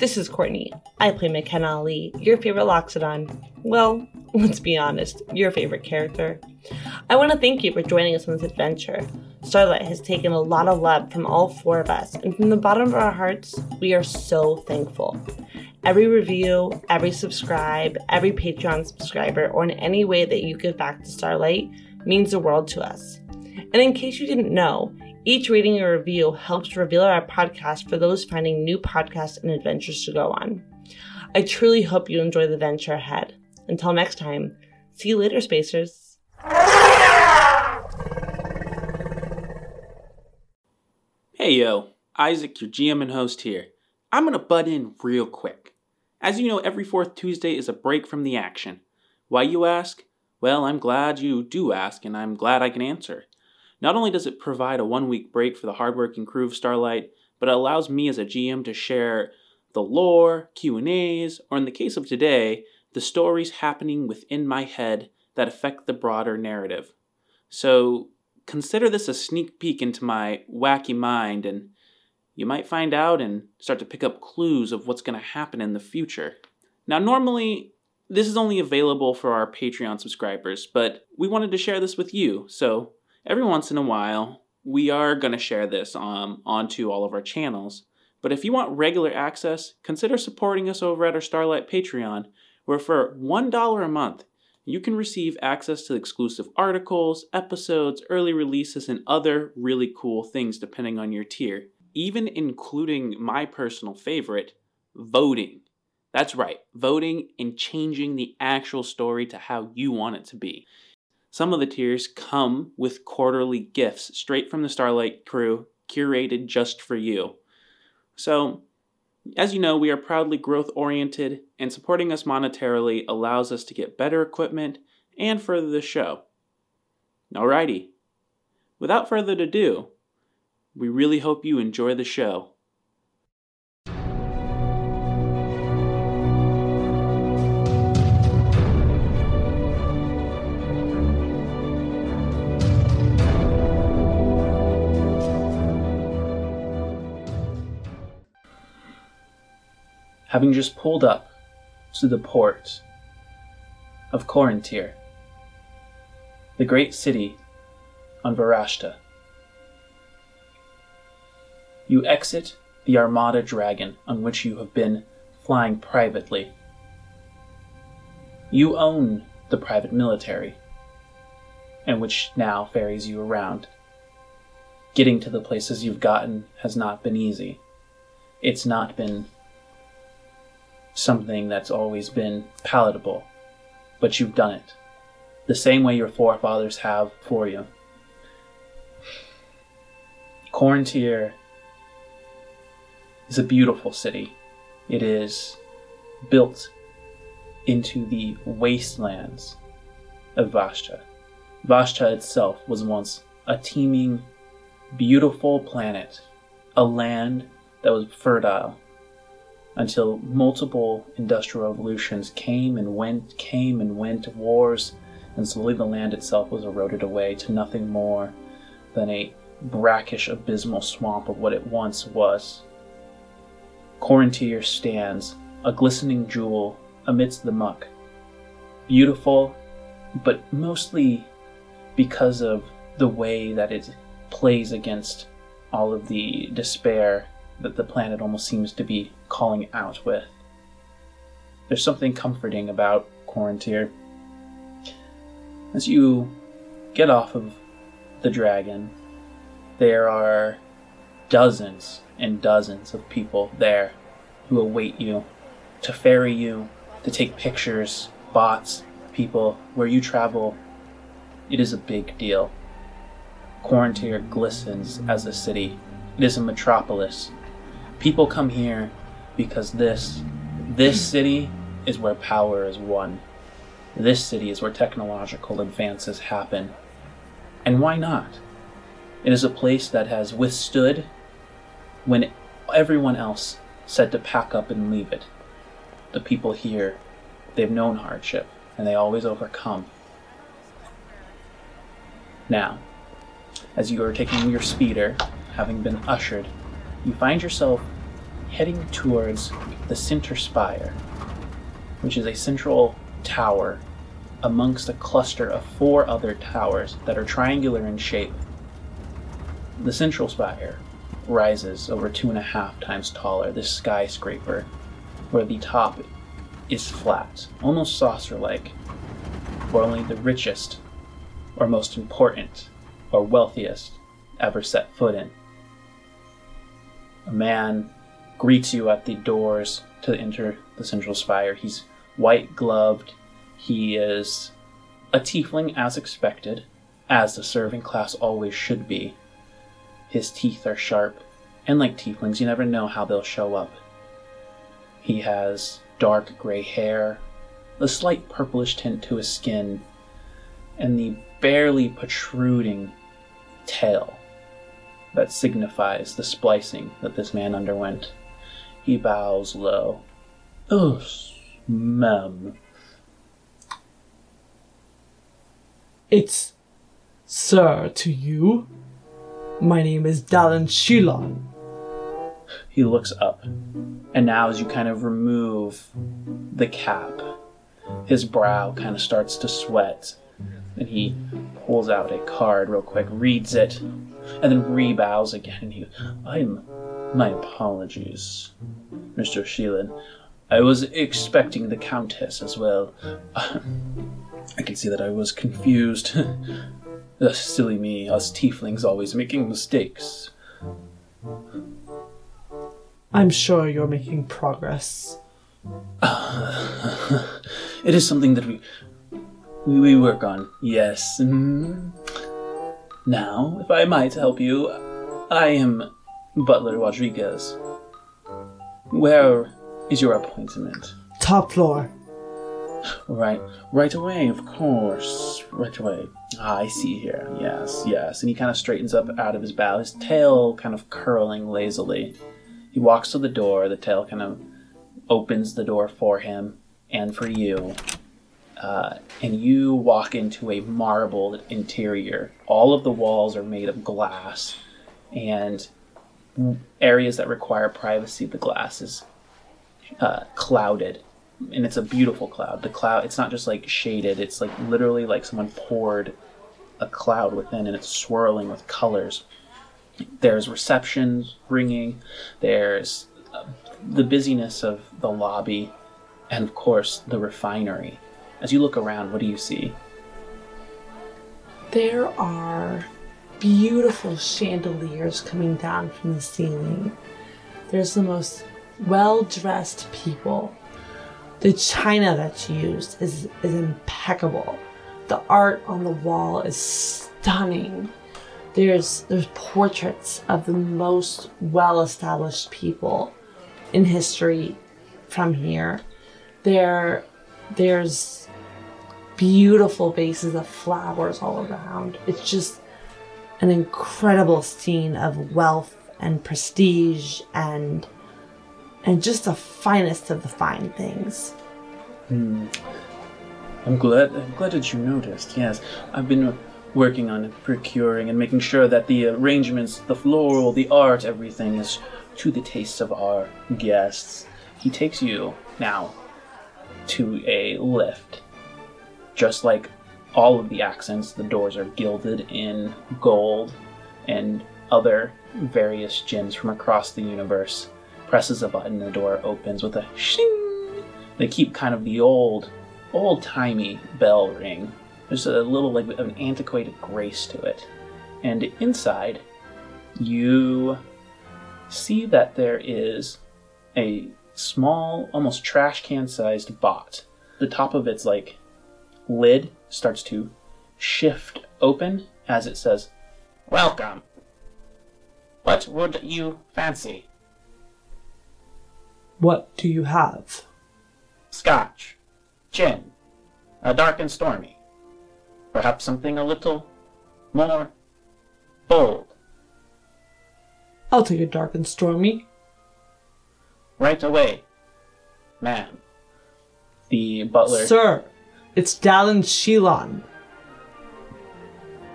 This is Courtney. I play McKenna Ali, your favorite Loxodon. Well, let's be honest, your favorite character. I want to thank you for joining us on this adventure. Starlight has taken a lot of love from all four of us, and from the bottom of our hearts, we are so thankful. Every review, every subscribe, every Patreon subscriber, or in any way that you give back to Starlight means the world to us. And in case you didn't know, each rating or review helps reveal our podcast for those finding new podcasts and adventures to go on. I truly hope you enjoy the venture ahead. Until next time, see you later, Spacers. Hey yo, Isaac, your GM and host here. I'm gonna butt in real quick. As you know, every fourth Tuesday is a break from the action. Why, you ask? Well, I'm glad you do ask, and I'm glad I can answer. Not only does it provide a one week break for the hardworking crew of Starlight, but it allows me as a GM to share the lore, Q&As, or in the case of today, the stories happening within my head that affect the broader narrative. So, consider this a sneak peek into my wacky mind and you might find out and start to pick up clues of what's going to happen in the future. Now, normally, this is only available for our Patreon subscribers, but we wanted to share this with you, so every once in a while, we are going to share this um, onto all of our channels. But if you want regular access, consider supporting us over at our Starlight Patreon, where for $1 a month, you can receive access to exclusive articles, episodes, early releases, and other really cool things depending on your tier even including my personal favorite, voting. That's right, voting and changing the actual story to how you want it to be. Some of the tiers come with quarterly gifts straight from the Starlight crew, curated just for you. So, as you know, we are proudly growth oriented, and supporting us monetarily allows us to get better equipment and further the show. Alrighty. Without further ado, we really hope you enjoy the show. Having just pulled up to the port of Corintier, the great city on Varashta, you exit the Armada Dragon on which you have been flying privately. You own the private military, and which now ferries you around. Getting to the places you've gotten has not been easy. It's not been something that's always been palatable, but you've done it. The same way your forefathers have for you. Corintier is a beautiful city. It is built into the wastelands of Vashta. Vashta itself was once a teeming, beautiful planet, a land that was fertile until multiple industrial revolutions came and went, came and went, wars, and slowly the land itself was eroded away to nothing more than a brackish, abysmal swamp of what it once was. Corintier stands, a glistening jewel amidst the muck. Beautiful, but mostly because of the way that it plays against all of the despair that the planet almost seems to be calling out with. There's something comforting about Corintier. As you get off of the dragon, there are dozens and dozens of people there who await you, to ferry you, to take pictures, bots, people, where you travel. It is a big deal. Corintier glistens as a city. It is a metropolis. People come here because this, this city is where power is won. This city is where technological advances happen. And why not? It is a place that has withstood when everyone else said to pack up and leave it. The people here, they've known hardship, and they always overcome. Now, as you are taking your speeder, having been ushered, you find yourself heading towards the center spire, which is a central tower amongst a cluster of four other towers that are triangular in shape. The central spire rises over two and a half times taller, this skyscraper, where the top is flat, almost saucer like, where only the richest, or most important, or wealthiest ever set foot in. A man greets you at the doors to enter the central spire. He's white gloved. He is a tiefling as expected, as the serving class always should be. His teeth are sharp, and like tieflings, you never know how they'll show up. He has dark gray hair, a slight purplish tint to his skin, and the barely protruding tail that signifies the splicing that this man underwent. He bows low. Oh, ma'am. It's sir to you. My name is Dallin Shilon. He looks up, and now as you kind of remove the cap, his brow kind of starts to sweat, and he pulls out a card real quick, reads it, and then rebows again. And he, I'm, my apologies, Mr. Sheelan. I was expecting the Countess as well. I can see that I was confused. Uh, silly me, us tieflings always making mistakes. I'm sure you're making progress. It is something that we we, we work on. Yes. Mm. Now, if I might help you, I am Butler Rodriguez. Where is your appointment? Top floor. Right, right away, of course. Right away. Ah, I see here. Yes, yes. And he kind of straightens up out of his bow, his tail kind of curling lazily. He walks to the door. The tail kind of opens the door for him and for you. Uh, and you walk into a marbled interior. All of the walls are made of glass, and areas that require privacy, the glass is uh, clouded, and it's a beautiful cloud. The cloud, it's not just like shaded; it's like literally like someone poured a cloud within, and it's swirling with colors. There's receptions ringing. There's uh, the busyness of the lobby, and of course the refinery. As you look around, what do you see? There are beautiful chandeliers coming down from the ceiling. There's the most well dressed people. The china that's used is, is impeccable. The art on the wall is stunning. There's there's portraits of the most well established people in history from here. There there's beautiful vases of flowers all around. It's just an incredible scene of wealth and prestige and and just the finest of the fine things. Hmm. I'm glad. I'm glad that you noticed. Yes, I've been working on procuring and making sure that the arrangements, the floral, the art, everything is to the tastes of our guests. He takes you now to a lift. Just like all of the accents, the doors are gilded in gold and other various gems from across the universe. Presses a button, and the door opens with a shing. They keep kind of the old, old timey bell ring. There's a little like an antiquated grace to it. And inside, you see that there is a small, almost trash can sized bot. The top of its like lid starts to shift open as it says, Welcome. What would you fancy? What do you have? Scotch, gin, a dark and stormy. Perhaps something a little more bold. I'll take a dark and stormy. Right away, ma'am. the butler. Sir, it's Dallin Shilon.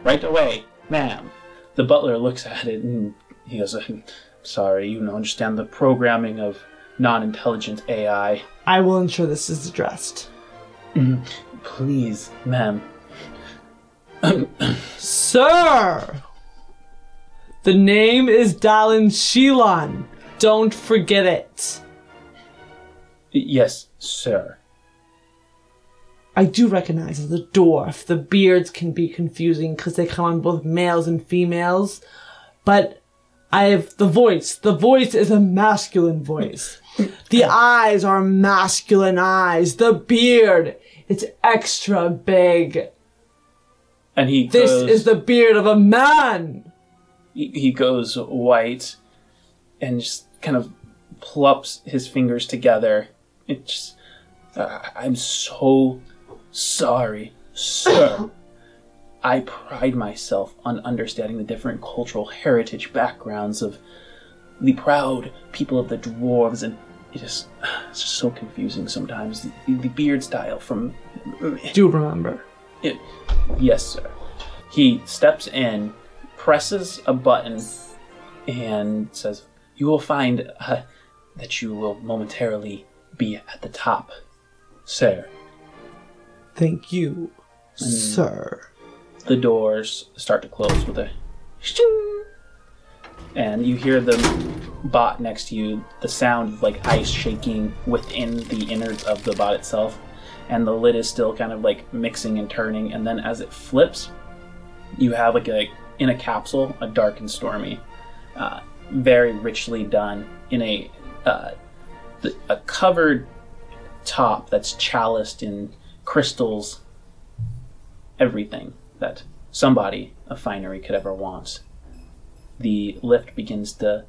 Right away, ma'am. The butler looks at it and he goes, sorry, you don't understand the programming of non intelligent AI. I will ensure this is addressed. Mm-hmm. Please, ma'am. Sir! The name is Dalin Shilan. Don't forget it. Yes, sir. I do recognize as a dwarf, the beards can be confusing because they come on both males and females, but I have the voice. The voice is a masculine voice. The eyes are masculine eyes. The beard, it's extra big. And he This goes, is the beard of a man. he he goes white and just kind of plops his fingers together. It's, uh, I'm so sorry, sir. I pride myself on understanding the different cultural heritage backgrounds of the proud people of the dwarves, and it is it's just so confusing sometimes. The, the beard style from Do you remember. it, yes, sir. He steps in, presses a button, and says, You will find uh, that you will momentarily be at the top, sir. Thank you, sir. The doors start to close with a shing, and you hear the bot next to you, the sound of like ice shaking within the innards of the bot itself, and the lid is still kind of like mixing and turning, and then as it flips, you have like a in a capsule, a dark and stormy, uh, very richly done in a uh, th- a covered top that's chaliced in crystals, everything that somebody of finery could ever want. The lift begins to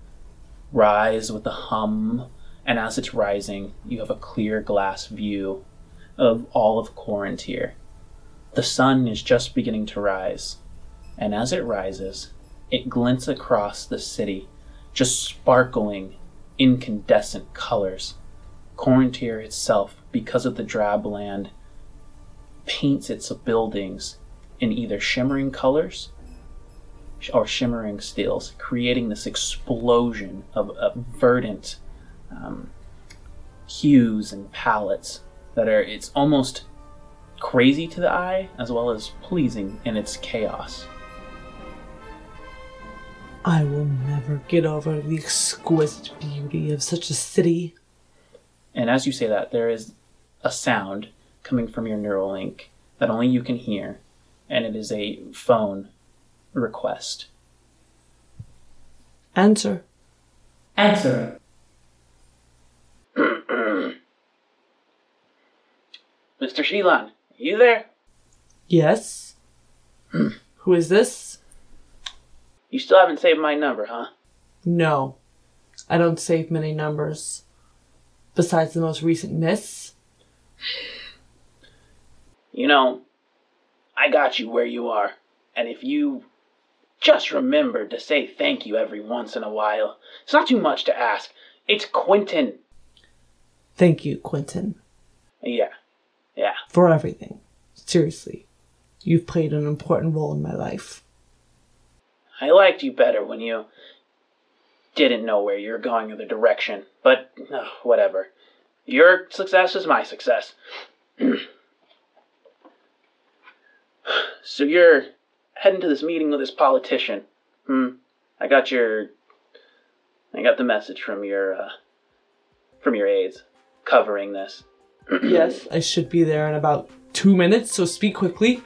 rise with a hum, and as it's rising, you have a clear glass view of all of Quarantier. The sun is just beginning to rise, and as it rises, it glints across the city, just sparkling incandescent colors. Quarantier itself, because of the drab land, paints its buildings in either shimmering colors or shimmering steels, creating this explosion of, of verdant um, hues and palettes that are, it's almost crazy to the eye as well as pleasing in its chaos. I will never get over the exquisite beauty of such a city. And as you say that, there is a sound coming from your neural link that only you can hear, and it is a phone request. Answer. Answer. Mr. Sheelan, you there? Yes. Who is this? You still haven't saved my number, huh? No. I don't save many numbers. Besides the most recent miss. You know, I got you where you are. And if you just remember to say thank you every once in a while, it's not too much to ask. It's Quentin. Thank you, Quentin, Yeah, yeah. for everything. Seriously. You've played an important role in my life. I liked you better when you didn't know where you were going or the direction, but uh, whatever. Your success is my success. so you're heading to this meeting with this politician. Hmm. I got your. I got the message from your. Uh, from your aides covering this. yes, I should be there in about two minutes, so speak quickly.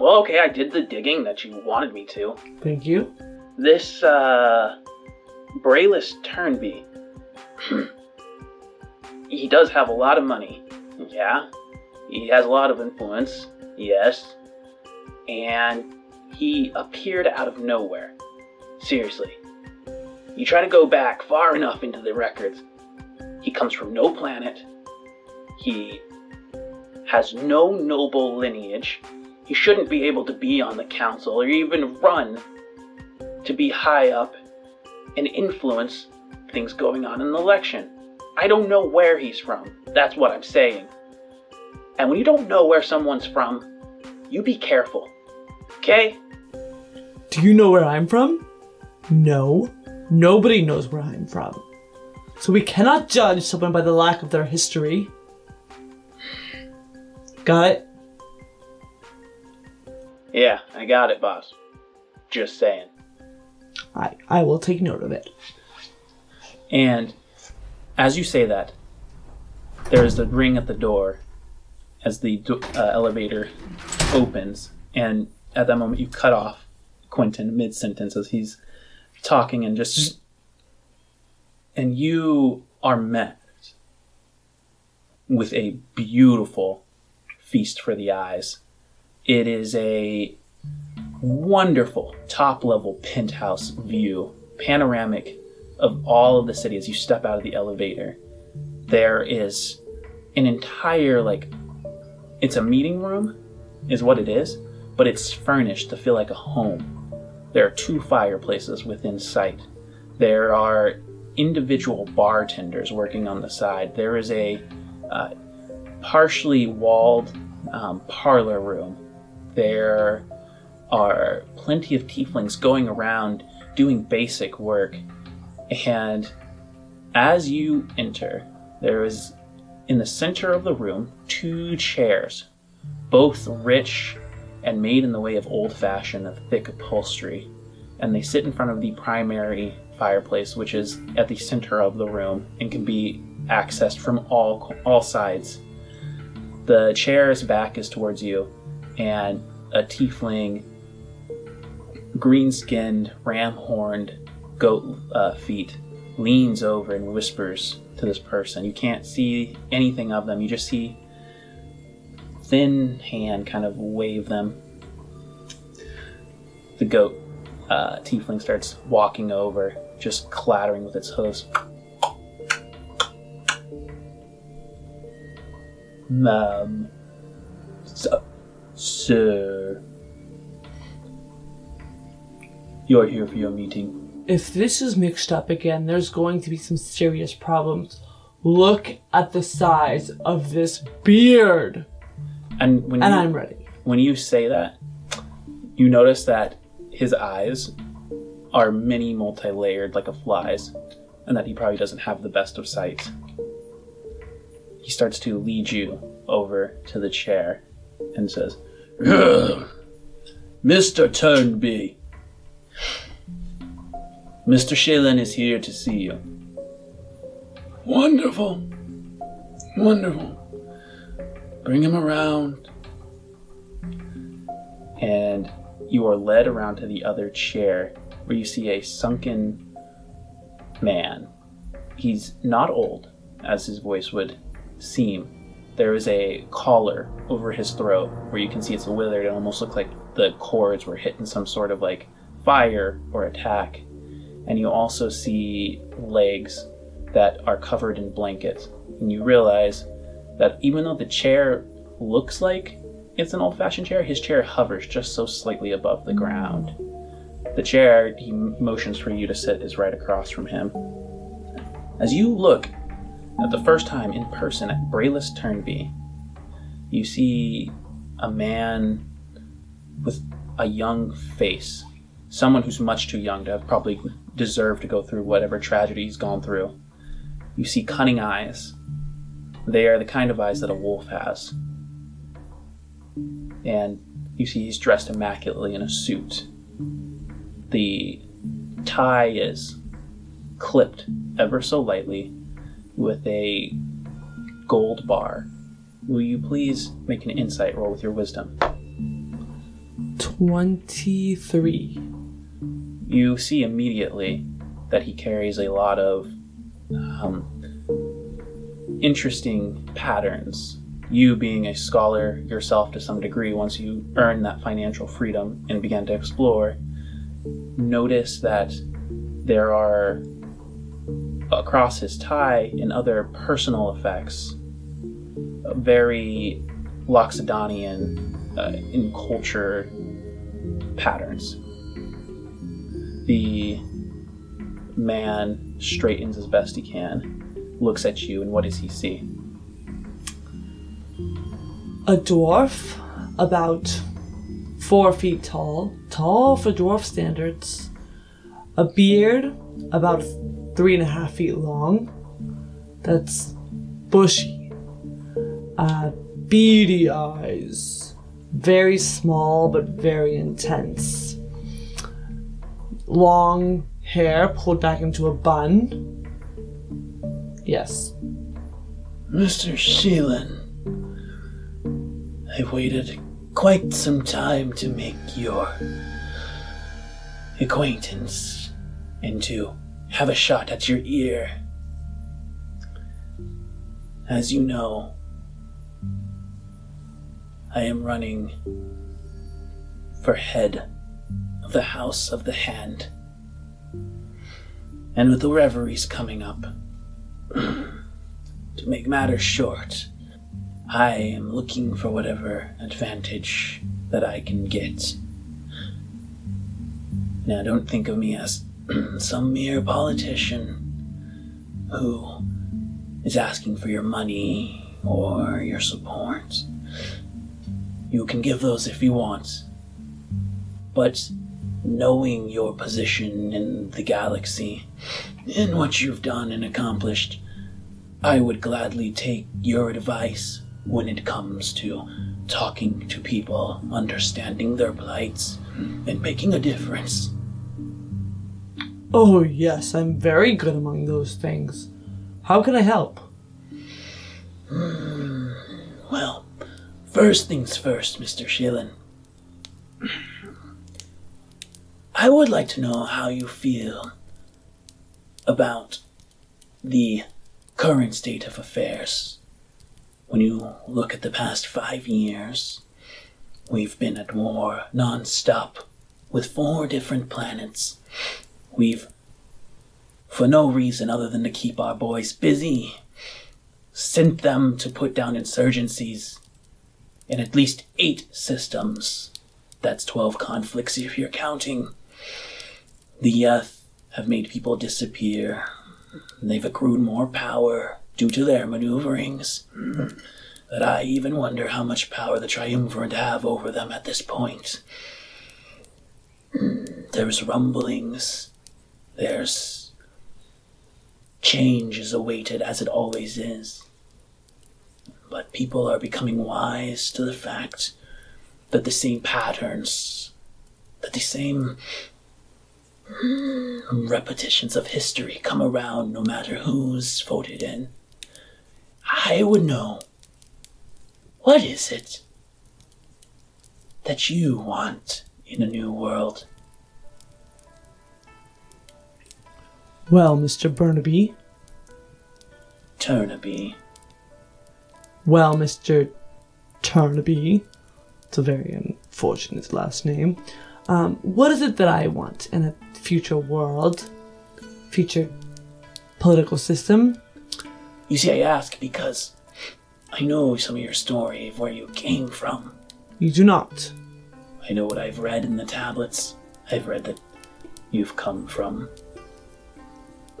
Well, okay, I did the digging that you wanted me to. Thank you. This, uh. Brayless Turnby. he does have a lot of money. Yeah. He has a lot of influence. Yes. And he appeared out of nowhere. Seriously. You try to go back far enough into the records. He comes from no planet. He has no noble lineage. He shouldn't be able to be on the council or even run to be high up and influence things going on in the election. I don't know where he's from. That's what I'm saying. And when you don't know where someone's from, you be careful. Okay? Do you know where I'm from? No. Nobody knows where I'm from. So we cannot judge someone by the lack of their history. Got it? Yeah, I got it, boss. Just saying. I, I will take note of it. And as you say that, there is the ring at the door as the do- uh, elevator opens, and at that moment you cut off Quentin mid sentence as he's talking and just. And you are met with a beautiful feast for the eyes. It is a wonderful top level penthouse view, panoramic of all of the city as you step out of the elevator. There is an entire, like, it's a meeting room, is what it is, but it's furnished to feel like a home. There are two fireplaces within sight. There are individual bartenders working on the side. There is a uh, partially walled um, parlor room. There are plenty of tieflings going around doing basic work. And as you enter, there is in the center of the room two chairs, both rich and made in the way of old fashioned, thick upholstery. And they sit in front of the primary fireplace, which is at the center of the room and can be accessed from all all sides. The chair's back is towards you, and a tiefling, green skinned, ram horned goat uh, feet leans over and whispers to this person. You can't see anything of them, you just see thin hand kind of wave them. The goat uh, tiefling starts walking over, just clattering with its hooves. Um, so, sir, you're here for your meeting. If this is mixed up again, there's going to be some serious problems. Look at the size of this beard. And when And you, I'm ready. when you say that, you notice that his eyes are many multi-layered like a fly's, and that he probably doesn't have the best of sight. He starts to lead you over to the chair and says, "Ugh, Mr. Turnby, Mr. Shailen is here to see you. Wonderful. Wonderful. Bring him around. And you are led around to the other chair where you see a sunken man. He's not old, as his voice would seem. There is a collar over his throat where you can see it's withered and almost look like the cords were hit in some sort of like fire or attack. And you also see legs that are covered in blankets. And you realize that even though the chair looks like it's an old fashioned chair, his chair hovers just so slightly above the ground. The chair he motions for you to sit is right across from him. As you look the first time in person at Brayless Turnby, you see a man with a young face. Someone who's much too young to have probably deserved to go through whatever tragedy he's gone through. You see cunning eyes. They are the kind of eyes that a wolf has. And you see he's dressed immaculately in a suit. The tie is clipped ever so lightly with a gold bar. Will you please make an insight roll with your wisdom? 23. You see immediately that he carries a lot of um, interesting patterns. You, being a scholar yourself to some degree, once you earn that financial freedom and began to explore, notice that there are across his tie and other personal effects very Loxodonian uh, in culture patterns. The man straightens as best he can, looks at you, and what does he see? A dwarf, about four feet tall, tall for dwarf standards, a beard about three and a half feet long. That's bushy. Uh, beady eyes. Very small but very intense. Long hair pulled back into a bun. Yes. Mr. Sheelan, I waited quite some time to make your acquaintance and to have a shot at your ear. As you know, I am running for head of the House of the Hand. And with the reveries coming up, to make matters short, I am looking for whatever advantage that I can get. Now, don't think of me as some mere politician who is asking for your money or your support. You can give those if you want. But knowing your position in the galaxy and what you've done and accomplished, I would gladly take your advice when it comes to talking to people, understanding their plights, and making a difference. Oh, yes, I'm very good among those things. How can I help? Well, first things first, Mr. Sheelan. I would like to know how you feel about the current state of affairs. When you look at the past five years, we've been at war non-stop with four different planets. We've, for no reason other than to keep our boys busy, sent them to put down insurgencies in at least eight systems. That's 12 conflicts if you're counting. The Yeth have made people disappear. They've accrued more power due to their maneuverings. That I even wonder how much power the Triumvirate have over them at this point. There's rumblings. There's change is awaited as it always is. But people are becoming wise to the fact that the same patterns, that the same repetitions of history come around no matter who's voted in. I would know what is it that you want in a new world? Well, Mr. Burnaby. Turnaby. Well, Mr. Turnaby. It's a very unfortunate last name. Um, what is it that I want in a future world? Future political system? You see, I ask because I know some of your story of where you came from. You do not. I know what I've read in the tablets. I've read that you've come from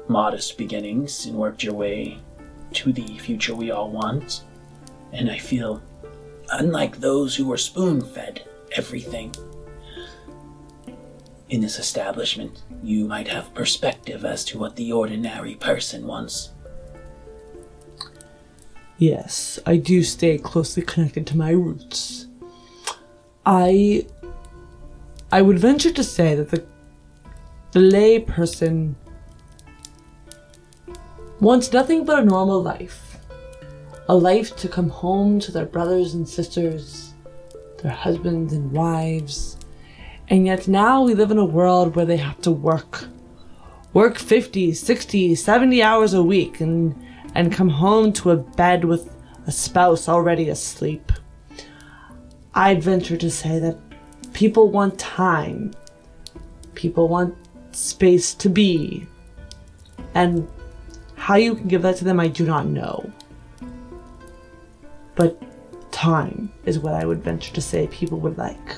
modest beginnings and worked your way to the future we all want. And I feel, unlike those who were spoon fed everything, in this establishment, you might have perspective as to what the ordinary person wants. Yes, I do stay closely connected to my roots. I I would venture to say that the the lay person wants nothing but a normal life. A life to come home to their brothers and sisters, their husbands and wives. And yet now we live in a world where they have to work. Work 50, 60, 70 hours a week and and come home to a bed with a spouse already asleep. I'd venture to say that people want time. People want space to be. And how you can give that to them, I do not know. But time is what I would venture to say people would like.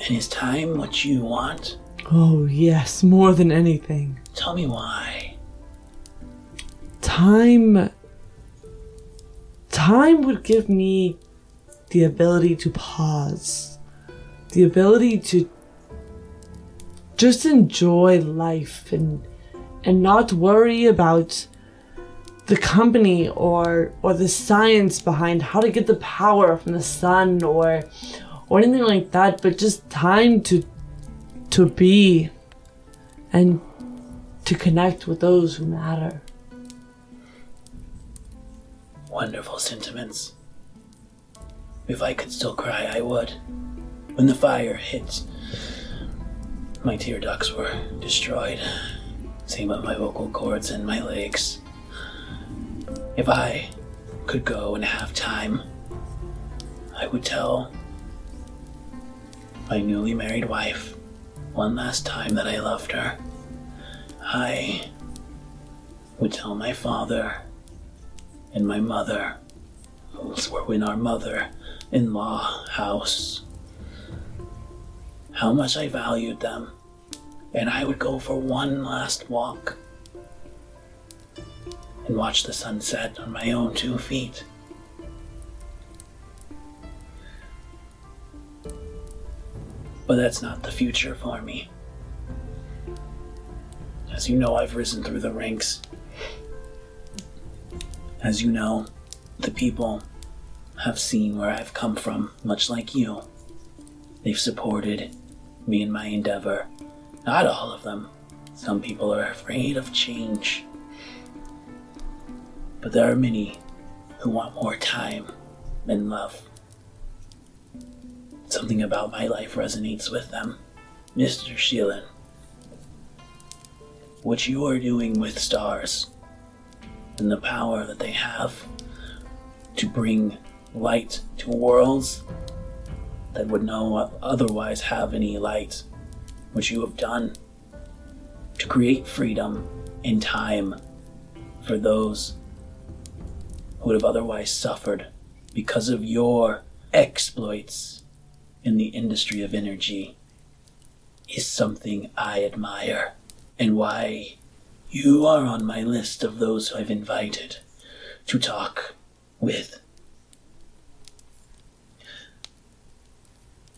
And is time what you want? Oh, yes, more than anything. Tell me why. Time. Time would give me the ability to pause, the ability to just enjoy life and and not worry about the company or or the science behind how to get the power from the sun or or anything like that but just time to to be and to connect with those who matter Wonderful sentiments. If I could still cry, I would. When the fire hit, my tear ducts were destroyed. Same with my vocal cords and my legs. If I could go and have time, I would tell my newly married wife one last time that I loved her. I would tell my father and my mother, who were in our mother in law house, how much I valued them, and I would go for one last walk and watch the sunset on my own two feet. But that's not the future for me. As you know, I've risen through the ranks. As you know, the people have seen where I've come from, much like you. They've supported me in my endeavor. Not all of them. Some people are afraid of change. But there are many who want more time and love. Something about my life resonates with them. Mr. Sheelan, what you are doing with stars and the power that they have to bring light to worlds that would not otherwise have any light, which you have done to create freedom and time for those who would have otherwise suffered because of your exploits in the industry of energy is something I admire and why you are on my list of those I've invited to talk with.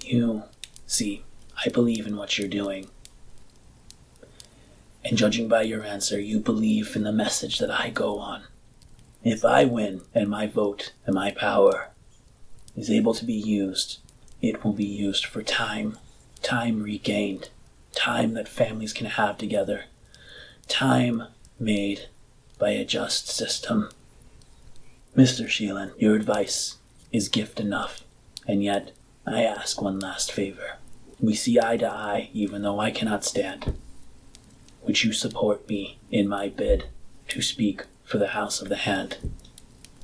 You see, I believe in what you're doing. And judging by your answer, you believe in the message that I go on. If I win and my vote and my power is able to be used, it will be used for time, time regained, time that families can have together, time made by a just system. Mr. Sheelan, your advice is gift enough, and yet I ask one last favor. We see eye to eye, even though I cannot stand. Would you support me in my bid to speak for the House of the Hand?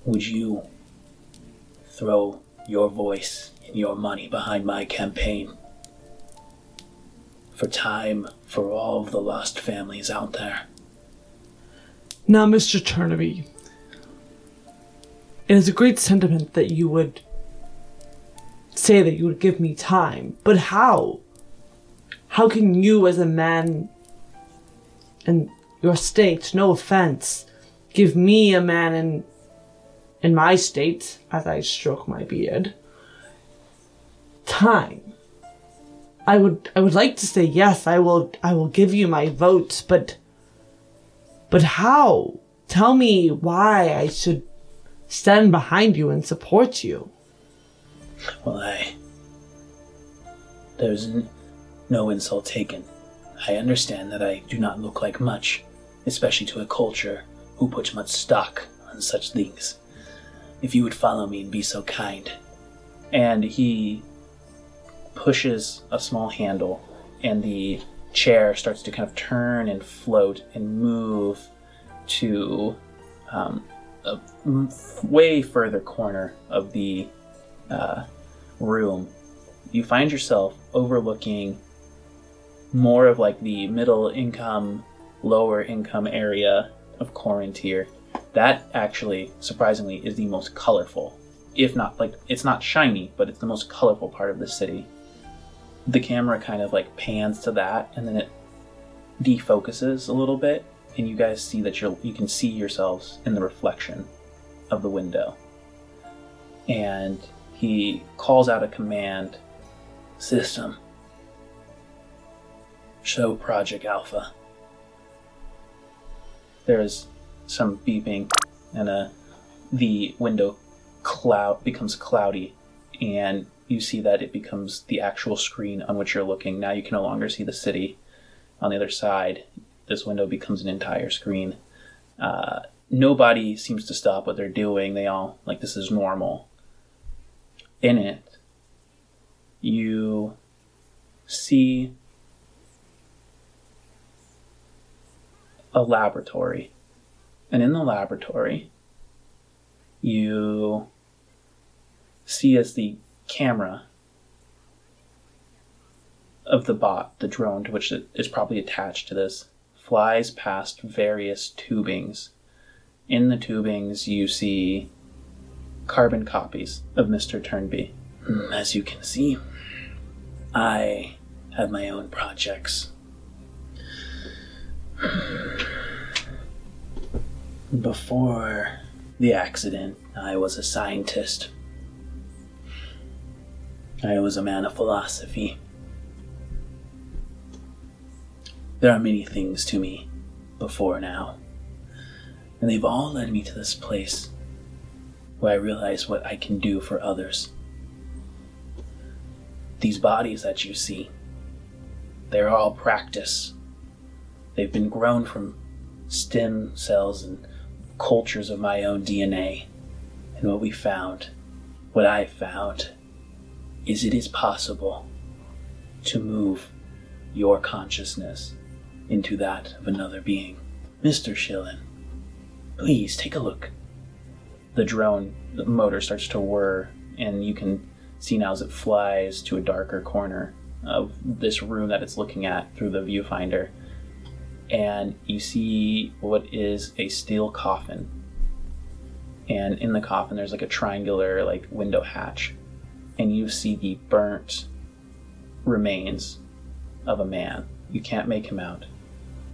Would you throw your voice and your money behind my campaign? For time for all of the lost families out there. Now, Mr. Turnaby, it is a great sentiment that you would say that you would give me time, but how? How can you, as a man in your state, no offense, give me, a man in in my state, as I stroke my beard, time? I would I would like to say yes, I will I will give you my vote, but but how? Tell me why I should stand behind you and support you. Well, I. There's n- no insult taken. I understand that I do not look like much, especially to a culture who puts much stock on such things. If you would follow me and be so kind. and he pushes a small handle and the chair starts to kind of turn and float and move to um, a way further corner of the uh, room you find yourself overlooking more of like the middle income lower income area of Corinth here, that actually surprisingly is the most colorful if not like it's not shiny but it's the most colorful part of the city the camera kind of like pans to that and then it defocuses a little bit and you guys see that you're you can see yourselves in the reflection of the window and he calls out a command System. Show Project Alpha. There's some beeping, and uh, the window cloud becomes cloudy, and you see that it becomes the actual screen on which you're looking. Now you can no longer see the city on the other side. This window becomes an entire screen. Uh, nobody seems to stop what they're doing. They all like this is normal. In it, you see a laboratory. And in the laboratory, you see as the camera of the bot, the drone to which it is probably attached to this, flies past various tubings. In the tubings, you see carbon copies of Mr. Turnby. Hmm, As you can see, I have my own projects. Before the accident, I was a scientist. I was a man of philosophy. There are many things to me before now, and they've all led me to this place where I realize what I can do for others. These bodies that you see, they're all practice. They've been grown from stem cells and cultures of my own DNA. And what we found, what I found, is it is possible to move your consciousness into that of another being. Mr. Schillen, please take a look. the drone the motor starts to whir and you can see now as it flies to a darker corner of this room that it's looking at through the viewfinder and you see what is a steel coffin and in the coffin there's like a triangular like window hatch and you see the burnt remains of a man you can't make him out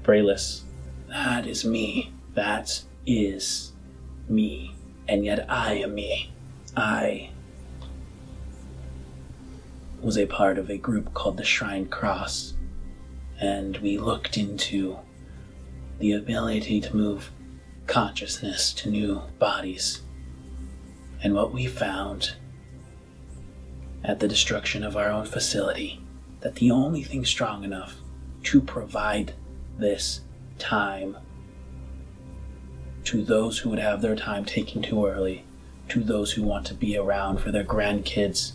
brayless That is me. That is me. And yet I am me. I was a part of a group called the Shrine Cross, and we looked into the ability to move consciousness to new bodies. And what we found at the destruction of our own facility that the only thing strong enough to provide this time to those who would have their time taken too early, to those who want to be around for their grandkids,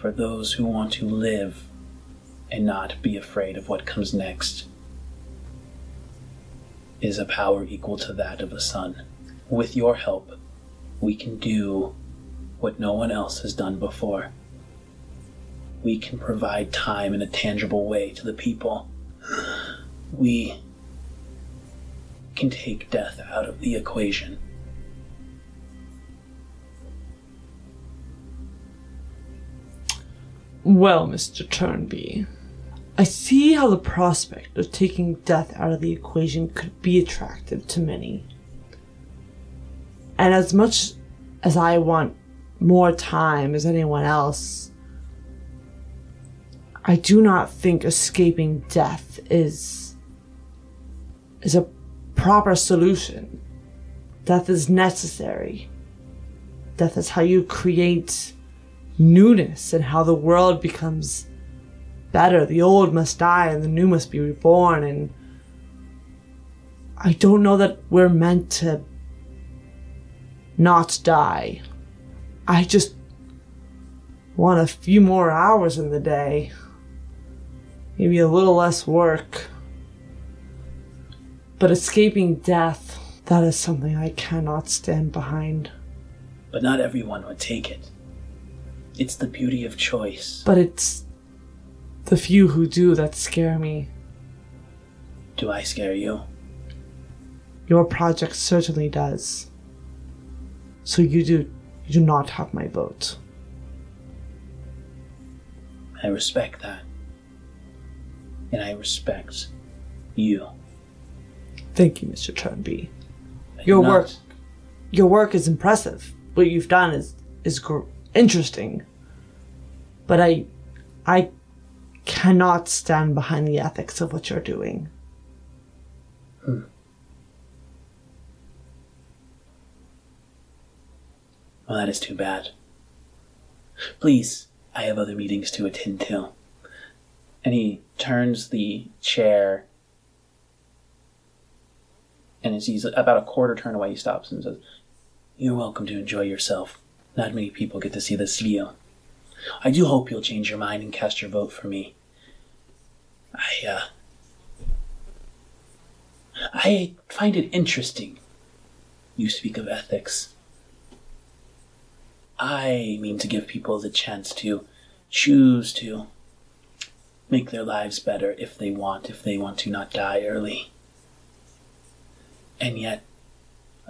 for those who want to live and not be afraid of what comes next, is a power equal to that of the sun. With your help, we can do what no one else has done before. We can provide time in a tangible way to the people. We can take death out of the equation. Well, Mr. Turnby, I see how the prospect of taking death out of the equation could be attractive to many. And as much as I want more time as anyone else, I do not think escaping death is is a proper solution. Death is necessary. Death is how you create newness and how the world becomes better. The old must die and the new must be reborn. And I don't know that we're meant to not die. I just want a few more hours in the day. Maybe a little less work. But escaping death, that is something I cannot stand behind. But not everyone would take it. It's the beauty of choice. But it's the few who do that scare me. Do I scare you? Your project certainly does. So you do you do not have my vote. I respect that. And I respect you. Thank you, Mr. Turnby. Your not- work your work is impressive. What you've done is is gr- interesting. But I I cannot stand behind the ethics of what you're doing. Hmm. Well, that is too bad. Please, I have other meetings to attend to. And he turns the chair. And as he's about a quarter turn away, he stops and says, You're welcome to enjoy yourself. Not many people get to see this view. I do hope you'll change your mind and cast your vote for me. I, uh. I find it interesting. You speak of ethics. I mean to give people the chance to choose to make their lives better if they want, if they want to not die early. And yet,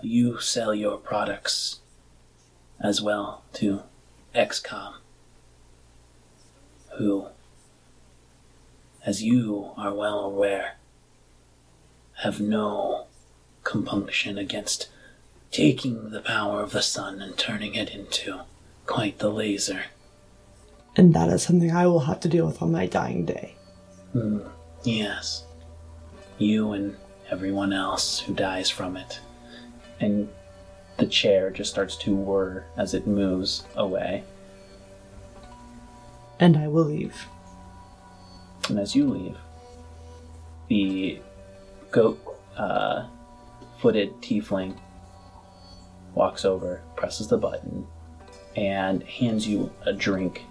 you sell your products as well to XCOM, who, as you are well aware, have no compunction against taking the power of the sun and turning it into quite the laser. And that is something I will have to deal with on my dying day. Hmm, yes. You and everyone else who dies from it. and the chair just starts to whir as it moves away. And I will leave. And as you leave, the goat uh, footed tiefling walks over, presses the button, and hands you a drink.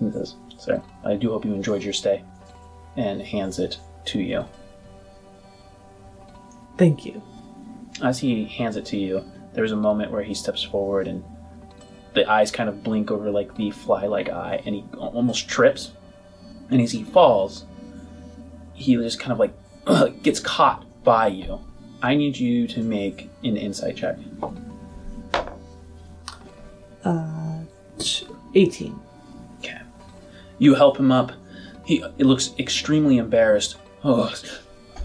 And says, Sir, I do hope you enjoyed your stay. And hands it to you. Thank you. As he hands it to you, there's a moment where he steps forward and the eyes kind of blink over like the fly like eye, and he almost trips. And as he falls, he just kind of like gets caught by you. I need you to make an insight check. Uh, 18. Okay. You help him up. He it looks extremely embarrassed. Oh,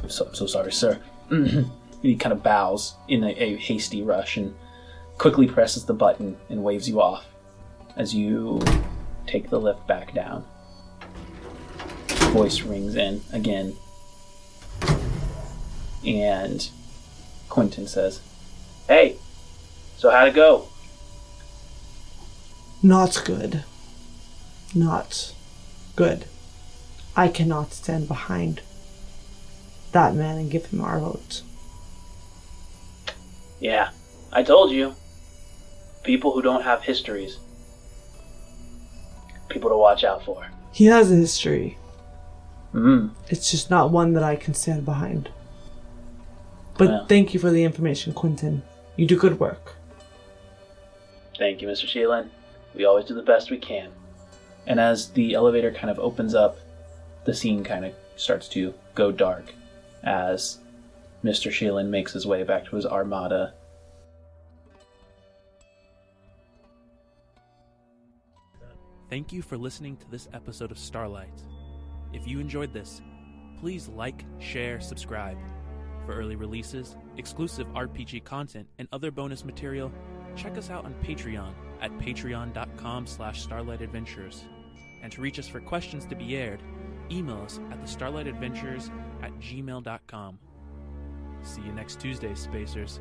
I'm so, I'm so sorry, sir. He kind of bows in a, a hasty rush and quickly presses the button and waves you off as you take the lift back down. Voice rings in again. And Quentin says, Hey, so how'd it go? Not good. Not good. I cannot stand behind that man and give him our vote. Yeah, I told you. People who don't have histories. People to watch out for. He has a history. Mm. It's just not one that I can stand behind. But Well. thank you for the information, Quentin. You do good work. Thank you, Mr. Sheelan. We always do the best we can. And as the elevator kind of opens up, the scene kind of starts to go dark as Mr. Sheelan makes his way back to his armada. Thank you for listening to this episode of Starlight. If you enjoyed this, please like, share, subscribe. For early releases, exclusive RPG content, and other bonus material, check us out on Patreon at patreon.com slash starlightadventures. And to reach us for questions to be aired, email us at the starlightadventures at gmail.com. See you next Tuesday, Spacers.